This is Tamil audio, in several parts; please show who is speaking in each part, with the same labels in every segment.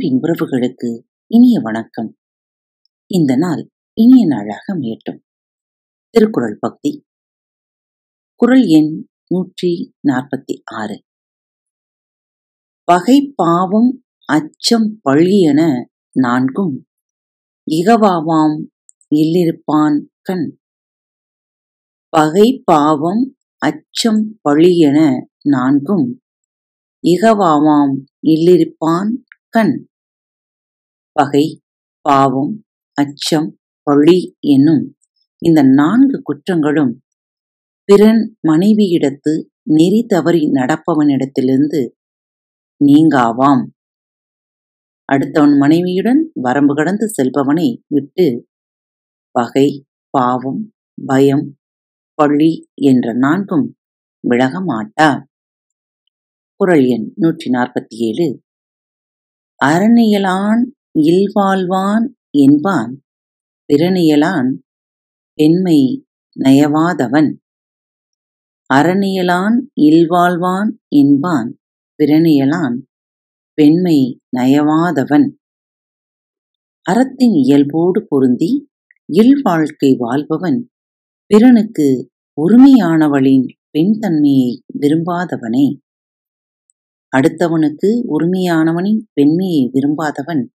Speaker 1: அன்பின் உறவுகளுக்கு இனிய வணக்கம். இந்த நாள் இனிய நாளாக அமையட்டும். திருக்குறள் பக்தி. குறள் எண் நூற்றி நாற்பத்தி ஆறு பகை பாவம் அச்சம் பழியென நான்கும் இகவாவாம் இல்லிருப்பான் கண். பகை பாவம் அச்சம் பழியென நான்கும் இகவாவாம் இல்லிருப்பான் கண். பகை பாவம் அச்சம் பழி என்னும் இந்த நான்கு குற்றங்களும் பிறன் மனைவியிடத்து நெறி தவறி நடப்பவனிடத்திலிருந்து நீங்காவாம். அடுத்தவன் மனைவியுடன் வரம்பு கடந்து செல்பவனை விட்டு பகை பாவம் பயம் பள்ளி என்ற நான்கும் விலக மாட்டா குரல் எண் நூற்றி நாற்பத்தி ஏழு. அரணியலான் இல்வாழ்வான் என்பான். பிறனியலான் பெண்மை நயவாதவன். அறனியலான் இல்வாழ்வான் என்பான். பிறனியலான் பெண்மை நயவாதவன். அறத்தின் இயல்போடு பொருந்தி இல்வாழ்க்கை வாழ்பவன். பிறனுக்கு உரிமையானவளின் பெண் தன்மையை விரும்பாதவனே. அடுத்தவனுக்கு உரிமையானவனின் பெண்மையை விரும்பாதவன்.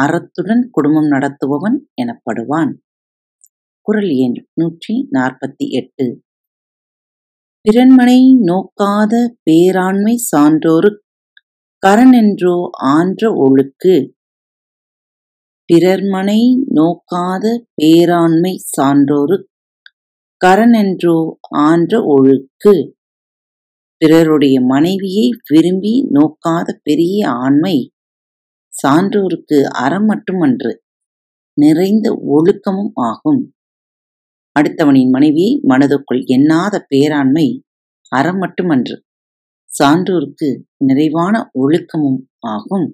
Speaker 1: அறத்துடன் குடும்பம் நடத்துபவன் எனப்படுவான். குரல் எண் நூற்றி நாற்பத்தி எட்டு. பிறன்மனை நோக்காத பேராண்மை சான்றோரு என்றோ ஆன்ற ஒழுக்கு. பிறர்மனை நோக்காத பேராண்மை சான்றோரு என்றோ ஆன்ற ஒழுக்கு. பிறருடைய மனைவியை விரும்பி நோக்காத பெரிய ஆண்மை சான்றோருக்கு அறம் மட்டுமன்று நிறைந்த ஒழுக்கமும் ஆகும். அடுத்தவனின் மனைவியை மனதுக்குள் எண்ணாத பேராண்மை அறம் மட்டுமன்று சான்றோருக்கு நிறைவான ஒழுக்கமும் ஆகும்.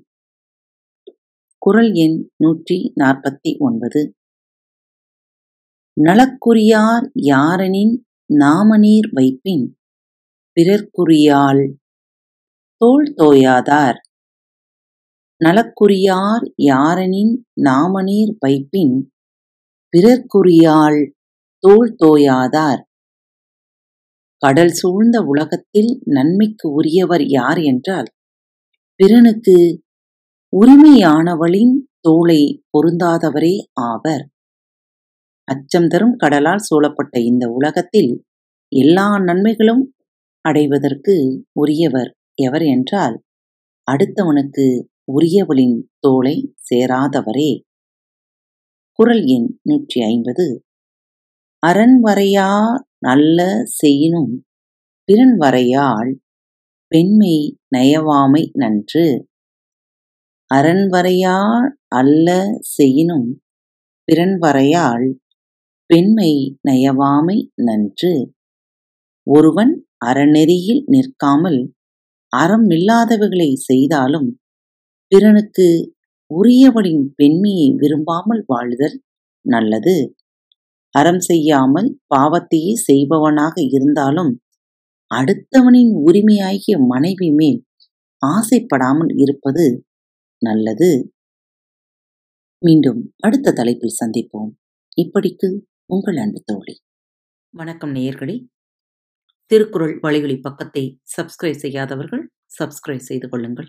Speaker 1: குரல் எண் நூற்றி நாற்பத்தி ஒன்பது. நலக்குரியார் யாரெனின் நாமநீர் வைப்பின் பிறர்க்குரியால் தோல் தோயாதார் நலக்குரியார் யாரெனின் நாமநீர் வைப்பின் பிறர்க்குரியாள் தோல் தோயாதார். கடல் சூழ்ந்த உலகத்தில் நன்மைக்கு உரியவர் யார் என்றால் பிறனுக்கு உரிமையானவளின் தோளை பொருந்தாதவரே ஆவர். அச்சம் தரும் கடலால் சூழப்பட்ட இந்த உலகத்தில் எல்லா நன்மைகளும் அடைவதற்கு உரியவர் எவர் என்றால் அடுத்தவனுக்கு உரியவளின் தோளை சேராதவரே. குரல் எண் நூற்றி ஐம்பது. அரண்வரையா நல்ல செய்யினும் பிறன்வரையால் பெண்மை நயவாமை நன்று. அரண்வரையா அல்ல செய்யினும் பிறன்வரையால் பெண்மை நயவாமை நன்று. ஒருவன் அறநெறியில் நிற்காமல் அறம் இல்லாதவைகளை செய்தாலும் பிறனுக்கு உரியவளின் பெண்மையை விரும்பாமல் வாழுதல் நல்லது. அறம் செய்யாமல் பாவத்தையே செய்பவனாக இருந்தாலும் அடுத்தவனின் உரிமையாகிய மனைவி மேல் ஆசைப்படாமல் இருப்பது நல்லது. மீண்டும் அடுத்த தலைப்பில் சந்திப்போம். இப்படிக்கு உங்கள் அன்பு தோழி. வணக்கம் நேயர்களே. திருக்குறள் வழிகளி பக்கத்தை சப்ஸ்கிரைப் செய்யாதவர்கள் சப்ஸ்கிரைப் செய்து கொள்ளுங்கள்.